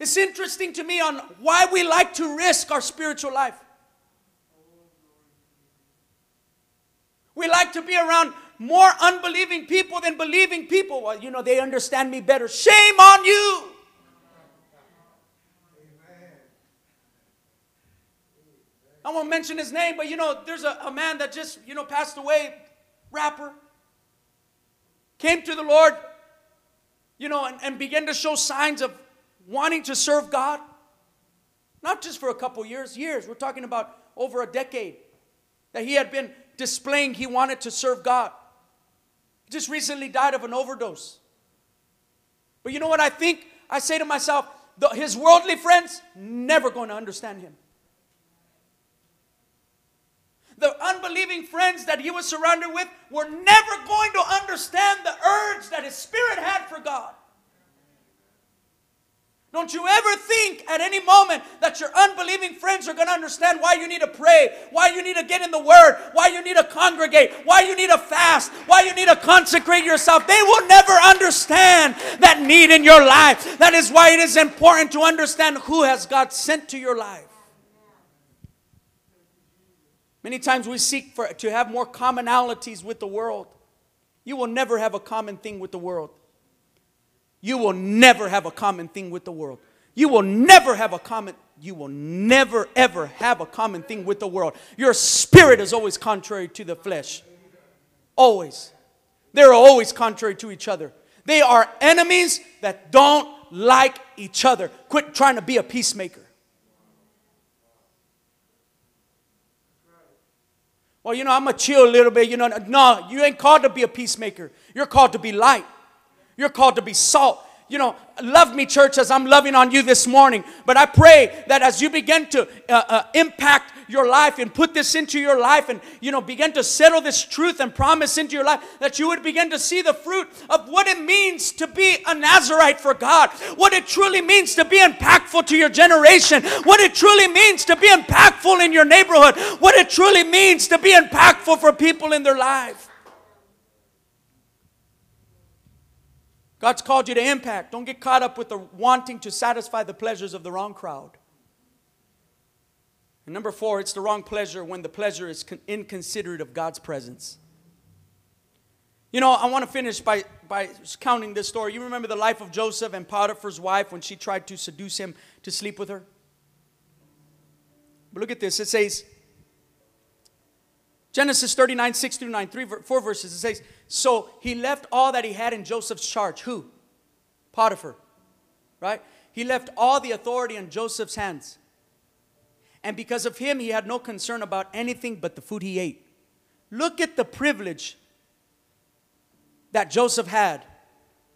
It's interesting to me on why we like to risk our spiritual life. We like to be around more unbelieving people than believing people. Well, you know, they understand me better. Shame on you. I won't mention his name, but you know, there's a, a man that just, you know, passed away, rapper, came to the Lord, you know, and, and began to show signs of wanting to serve God. Not just for a couple years, years. We're talking about over a decade that he had been displaying he wanted to serve God. He just recently died of an overdose. But you know what I think? I say to myself, the, his worldly friends never going to understand him. The unbelieving friends that he was surrounded with were never going to understand the urge that his spirit had for God. Don't you ever think at any moment that your unbelieving friends are going to understand why you need to pray, why you need to get in the Word, why you need to congregate, why you need to fast, why you need to consecrate yourself. They will never understand that need in your life. That is why it is important to understand who has God sent to your life. Many times we seek for, to have more commonalities with the world. You will never have a common thing with the world. You will never have a common thing with the world. You will never have a common you will never ever have a common thing with the world. Your spirit is always contrary to the flesh. Always. They're always contrary to each other. They are enemies that don't like each other. Quit trying to be a peacemaker. Well, you know, I'm going to chill a little bit. You know, no, you ain't called to be a peacemaker. You're called to be light. You're called to be salt. You know, love me, church, as I'm loving on you this morning. But I pray that as you begin to uh, uh, impact your life and put this into your life and, you know, begin to settle this truth and promise into your life, that you would begin to see the fruit of what it means to be a Nazarite for God, what it truly means to be impactful to your generation, what it truly means to be impactful in your neighborhood, what it truly means to be impactful for people in their life. God's called you to impact. Don't get caught up with the wanting to satisfy the pleasures of the wrong crowd. And number four, it's the wrong pleasure when the pleasure is inconsiderate of God's presence. You know, I want to finish by, by counting this story. You remember the life of Joseph and Potiphar's wife when she tried to seduce him to sleep with her? But look at this. It says, Genesis 39, 6 through 9, three, four verses. It says, So he left all that he had in Joseph's charge. Who? Potiphar. Right? He left all the authority in Joseph's hands. And because of him, he had no concern about anything but the food he ate. Look at the privilege that Joseph had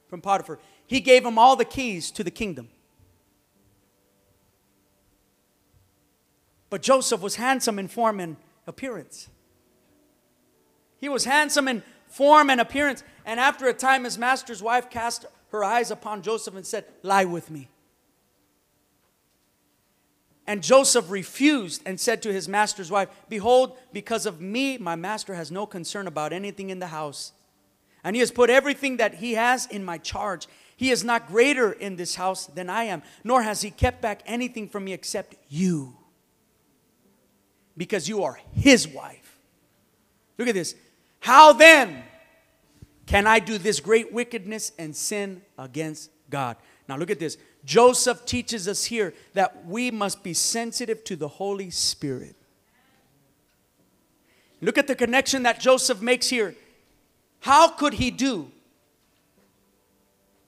from Potiphar. He gave him all the keys to the kingdom. But Joseph was handsome in form and appearance. He was handsome in form and appearance. And after a time, his master's wife cast her eyes upon Joseph and said, Lie with me. And Joseph refused and said to his master's wife, Behold, because of me, my master has no concern about anything in the house. And he has put everything that he has in my charge. He is not greater in this house than I am, nor has he kept back anything from me except you, because you are his wife. Look at this. How then can I do this great wickedness and sin against God? Now look at this. Joseph teaches us here that we must be sensitive to the Holy Spirit. Look at the connection that Joseph makes here. How could he do,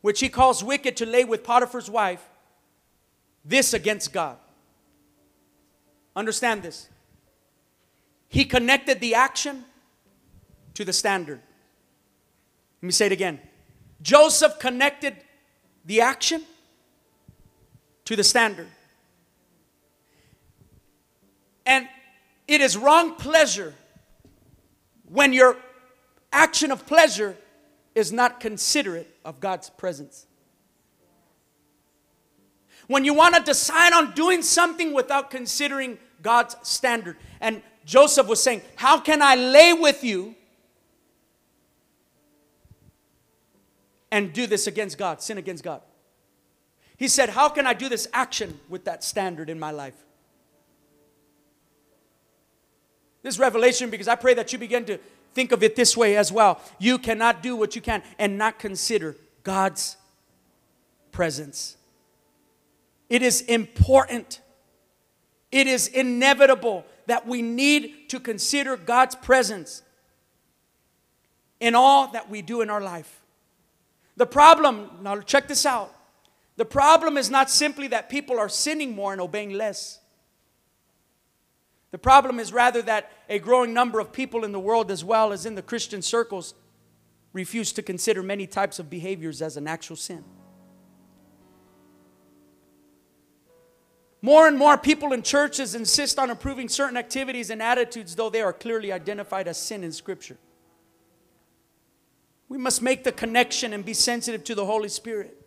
which he calls wicked to lay with Potiphar's wife, this against God? Understand this. He connected the action to the standard. Let me say it again. Joseph connected the action to the standard. And it is wrong pleasure when your action of pleasure is not considerate of God's presence. When you want to decide on doing something without considering God's standard. And Joseph was saying, How can I lay with you and do this against God, sin against God. He said, How can I do this action with that standard in my life? This revelation because I pray that you begin to think of it this way as well. You cannot do what you can and not consider God's presence. It is important, it is inevitable that we need to consider God's presence in all that we do in our life. The problem, now check this out. The problem is not simply that people are sinning more and obeying less. The problem is rather that a growing number of people in the world, as well as in the Christian circles, refuse to consider many types of behaviors as an actual sin. More and more people in churches insist on approving certain activities and attitudes, though they are clearly identified as sin in Scripture. We must make the connection and be sensitive to the Holy Spirit.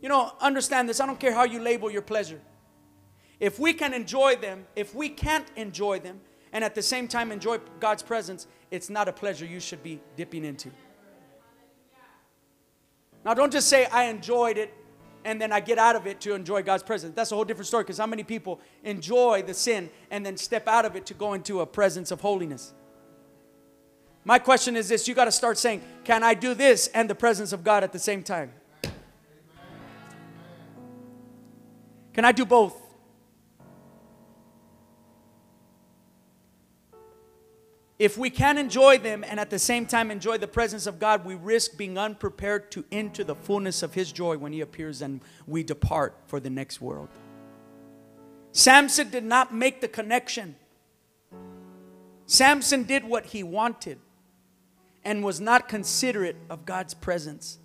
You know, understand this. I don't care how you label your pleasure. If we can enjoy them, if we can't enjoy them, and at the same time enjoy God's presence, it's not a pleasure you should be dipping into. Now, don't just say, I enjoyed it and then I get out of it to enjoy God's presence. That's a whole different story because how many people enjoy the sin and then step out of it to go into a presence of holiness? My question is this you got to start saying, Can I do this and the presence of God at the same time? Can I do both? If we can enjoy them and at the same time enjoy the presence of God, we risk being unprepared to enter the fullness of His joy when He appears and we depart for the next world. Samson did not make the connection. Samson did what he wanted and was not considerate of God's presence.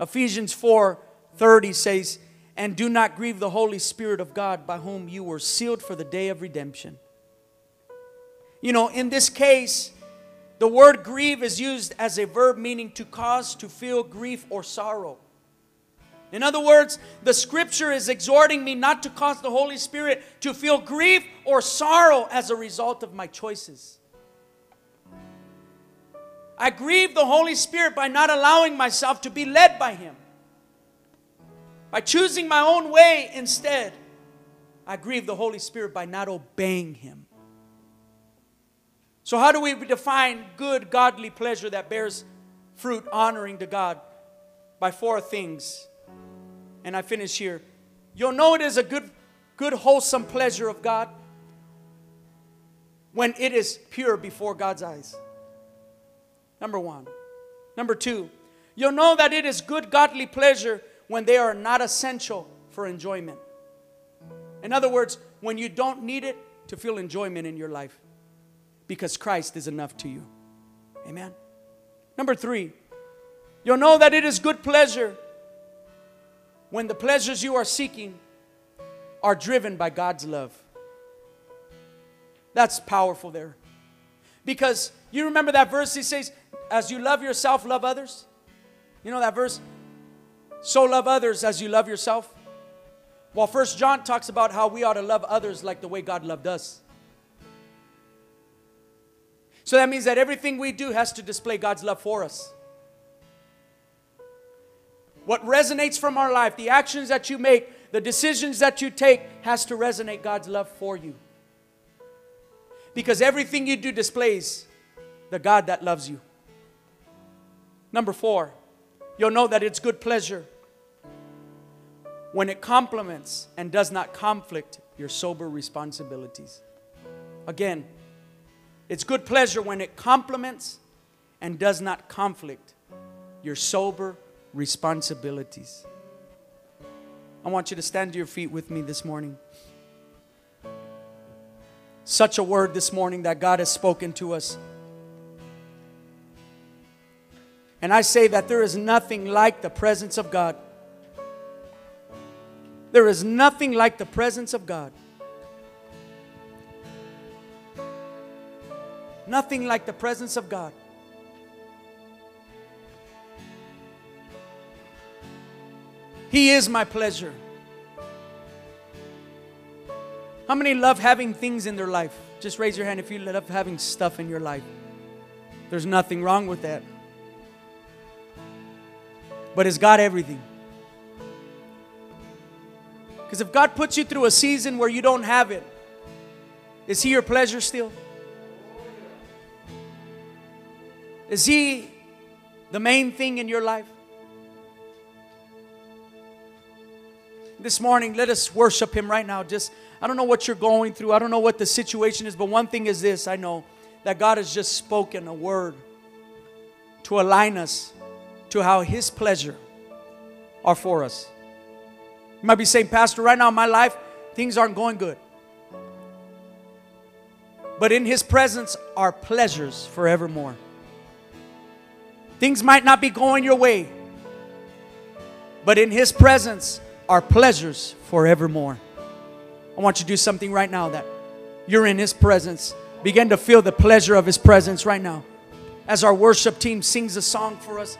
Ephesians 4 30 says, And do not grieve the Holy Spirit of God, by whom you were sealed for the day of redemption. You know, in this case, the word grieve is used as a verb meaning to cause to feel grief or sorrow. In other words, the scripture is exhorting me not to cause the Holy Spirit to feel grief or sorrow as a result of my choices. I grieve the Holy Spirit by not allowing myself to be led by Him. By choosing my own way instead, I grieve the Holy Spirit by not obeying Him. So, how do we define good, godly pleasure that bears fruit honoring to God? By four things. And I finish here. You'll know it is a good, good, wholesome pleasure of God when it is pure before God's eyes. Number one. Number two, you'll know that it is good, godly pleasure when they are not essential for enjoyment. In other words, when you don't need it to feel enjoyment in your life because Christ is enough to you. Amen. Number three, you'll know that it is good pleasure when the pleasures you are seeking are driven by God's love. That's powerful there. Because you remember that verse, he says, As you love yourself, love others. You know that verse? So love others as you love yourself. Well, First John talks about how we ought to love others like the way God loved us. So that means that everything we do has to display God's love for us. What resonates from our life, the actions that you make, the decisions that you take, has to resonate God's love for you. Because everything you do displays the God that loves you. Number four, you'll know that it's good pleasure when it complements and does not conflict your sober responsibilities. Again, it's good pleasure when it complements and does not conflict your sober responsibilities. I want you to stand to your feet with me this morning. Such a word this morning that God has spoken to us. And I say that there is nothing like the presence of God. There is nothing like the presence of God. Nothing like the presence of God. He is my pleasure. How many love having things in their life? Just raise your hand if you love having stuff in your life. There's nothing wrong with that. But is God everything? Because if God puts you through a season where you don't have it, is He your pleasure still? Is He the main thing in your life? This morning, let us worship Him right now. Just, I don't know what you're going through, I don't know what the situation is, but one thing is this I know that God has just spoken a word to align us to how His pleasure are for us. You might be saying, Pastor, right now in my life, things aren't going good. But in His presence are pleasures forevermore. Things might not be going your way, but in His presence are pleasures forevermore. I want you to do something right now that you're in His presence. Begin to feel the pleasure of His presence right now. As our worship team sings a song for us.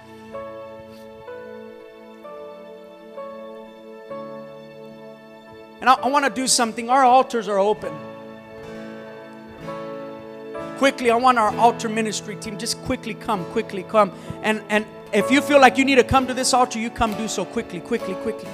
And I, I want to do something. Our altars are open. Quickly i want our altar ministry team just quickly come quickly come. And and if you feel like you need to come to this altar you come do so quickly quickly quickly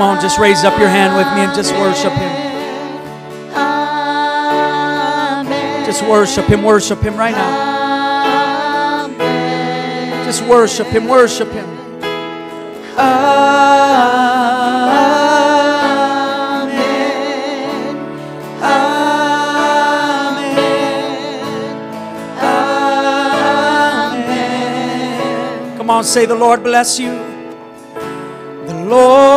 Come on, just raise up your hand with me and just worship Him. Just worship Him, worship Him right now. Just worship Him, worship Him. Amen. Amen. Amen. Come on, say the Lord bless you. The Lord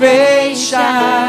fechar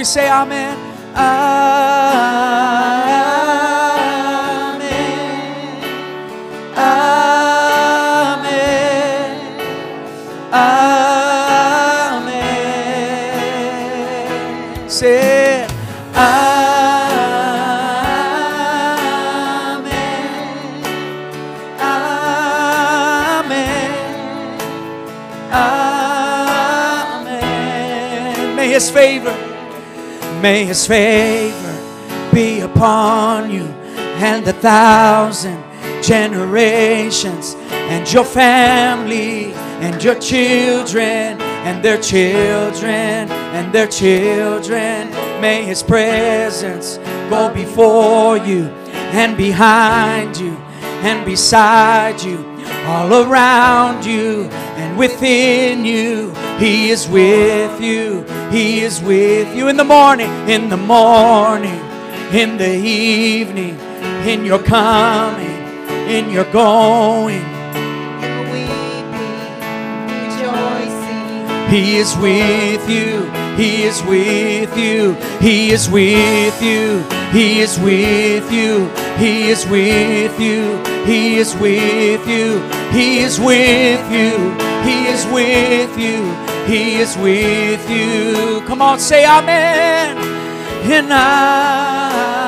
we say amen? May His favor be upon you and the thousand generations and your family and your children and their children and their children. May His presence go before you and behind you and beside you, all around you and within you. He is with you. He is with you in the morning, in the morning, in the evening, in your coming, in your going. You're weeping. He is with you. He is with you. He is with you. He is with you. He is with you. He is with you. He is with you. He is with you. He is with you. Come on, say amen. And amen.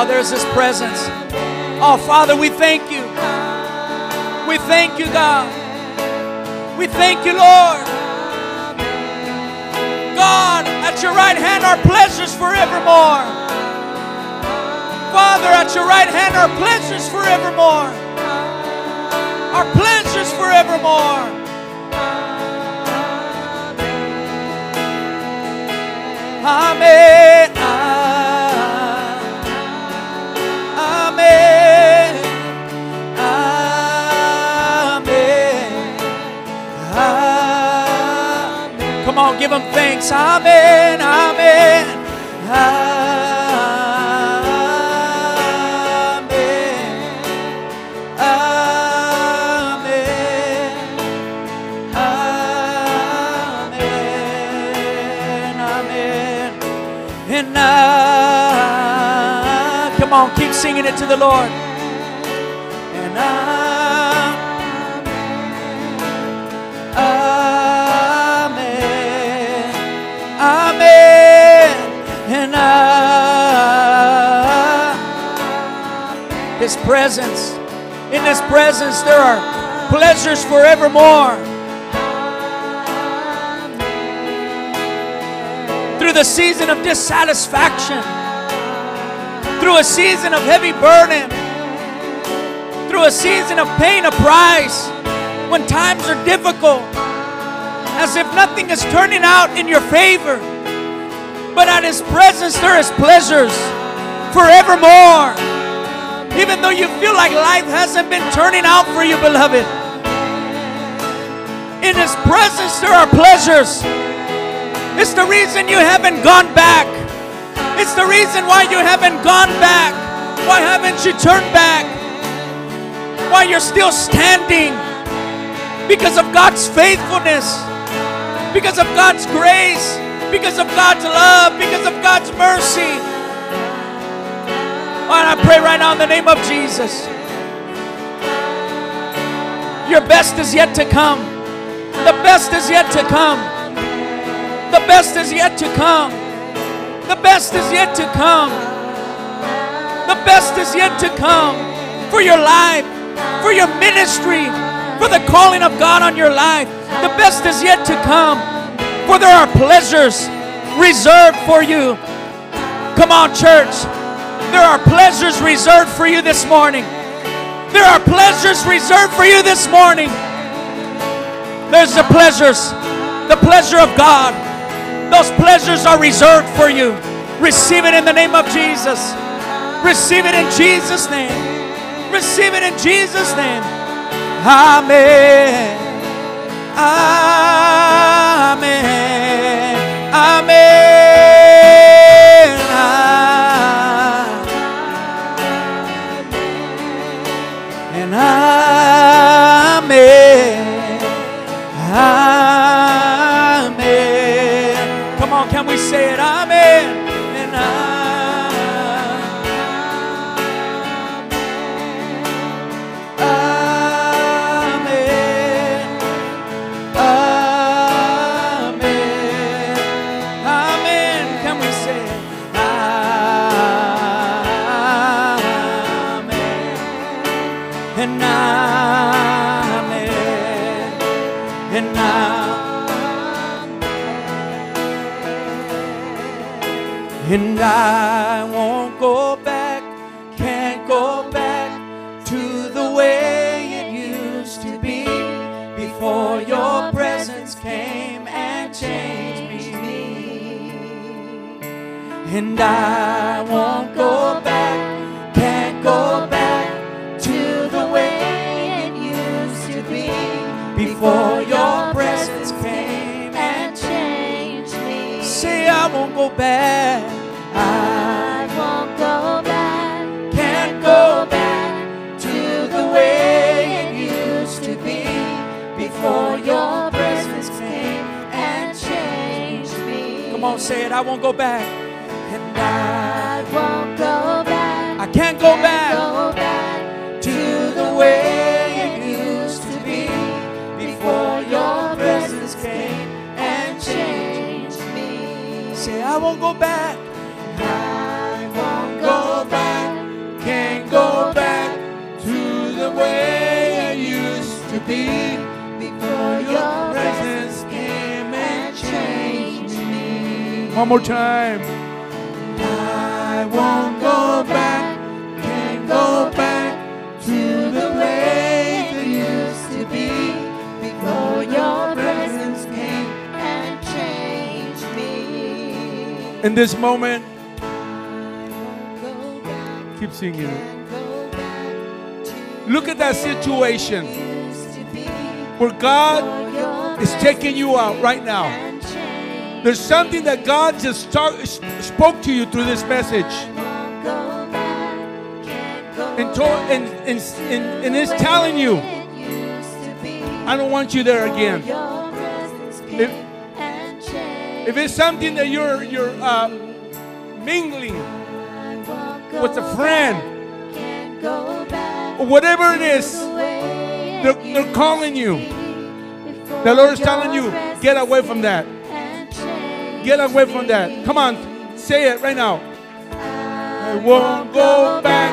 Oh, there's His presence. Oh, Father, we thank you. We thank you, God. We thank you, Lord. God, at your right hand are pleasures forevermore. Father, at your right hand are pleasures forevermore. Are pleasures forevermore. Amen. Thanks. Amen. Amen. Amen. Amen. Amen. Amen. And now, come on, keep singing it to the Lord. His presence, in His presence, there are pleasures forevermore. Through the season of dissatisfaction, through a season of heavy burden, through a season of paying a price, when times are difficult, as if nothing is turning out in your favor. But at His presence, there is pleasures forevermore. Even though you feel like life hasn't been turning out for you, beloved, in His presence, there are pleasures. It's the reason you haven't gone back. It's the reason why you haven't gone back. Why haven't you turned back? Why you're still standing? Because of God's faithfulness, because of God's grace, because of God's love, because of God's mercy. I pray right now in the name of Jesus. Your best is yet to come. The best is yet to come. The best is yet to come. The best is yet to come. The best is yet to come for your life, for your ministry, for the calling of God on your life. The best is yet to come, for there are pleasures reserved for you. Come on, church. There are pleasures reserved for you this morning. There are pleasures reserved for you this morning. There's the pleasures, the pleasure of God. Those pleasures are reserved for you. Receive it in the name of Jesus. Receive it in Jesus' name. Receive it in Jesus' name. Amen. Amen. Can we say it? Amen. I won't go back, can't go back to the way it used to be before your presence came and changed me. say I won't go back. I won't go back, can't go back to the way it used to be before your presence came. and changed me. Come on, say it. I won't go back. I, can't go back go back to the way it used to be before your presence came and changed. me. Say, I won't go back. I won't Go back, can't go back to the way it used to be before your presence came and changed me. One more time. I won't go go back to the way it used to be before your presence came. and changed me. In this moment, keep singing. Look at that situation where God is taking you out right now. There's something that God just start, spoke to you through this message. And, to, and, and, and, and it's telling you. I don't want you there again. If-. If it's something that you're, you're uh, mingling with a friend, whatever it is, they're, they're calling you. The Lord is telling you, get away from that. Get away from that. Come on, say it right now. I won't go back,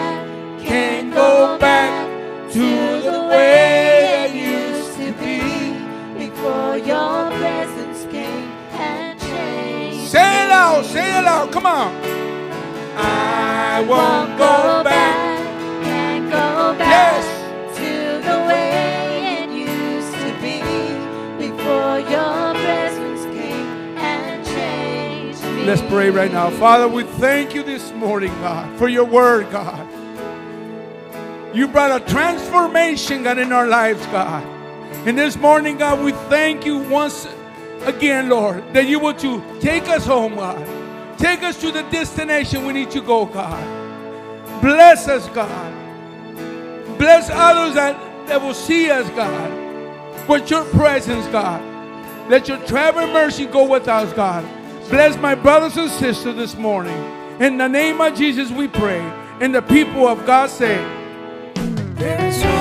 can't go back to the way it used to be. before your presence came and changed. Say it out, say it out, come on. I I won't go back. Can't go back Yes. to the way it used to be before your presence came and changed me. Let's pray right now. Father, we thank you this morning, God, for your word, God. You brought a transformation, God, in our lives, God. And this morning, God, we thank you once again, Lord, that you will to take us home, God. Take us to the destination we need to go, God. Bless us, God. Bless others that, that will see us, God, with your presence, God. Let your traveling mercy go with us, God. Bless my brothers and sisters this morning. In the name of Jesus, we pray. And the people of God say, there is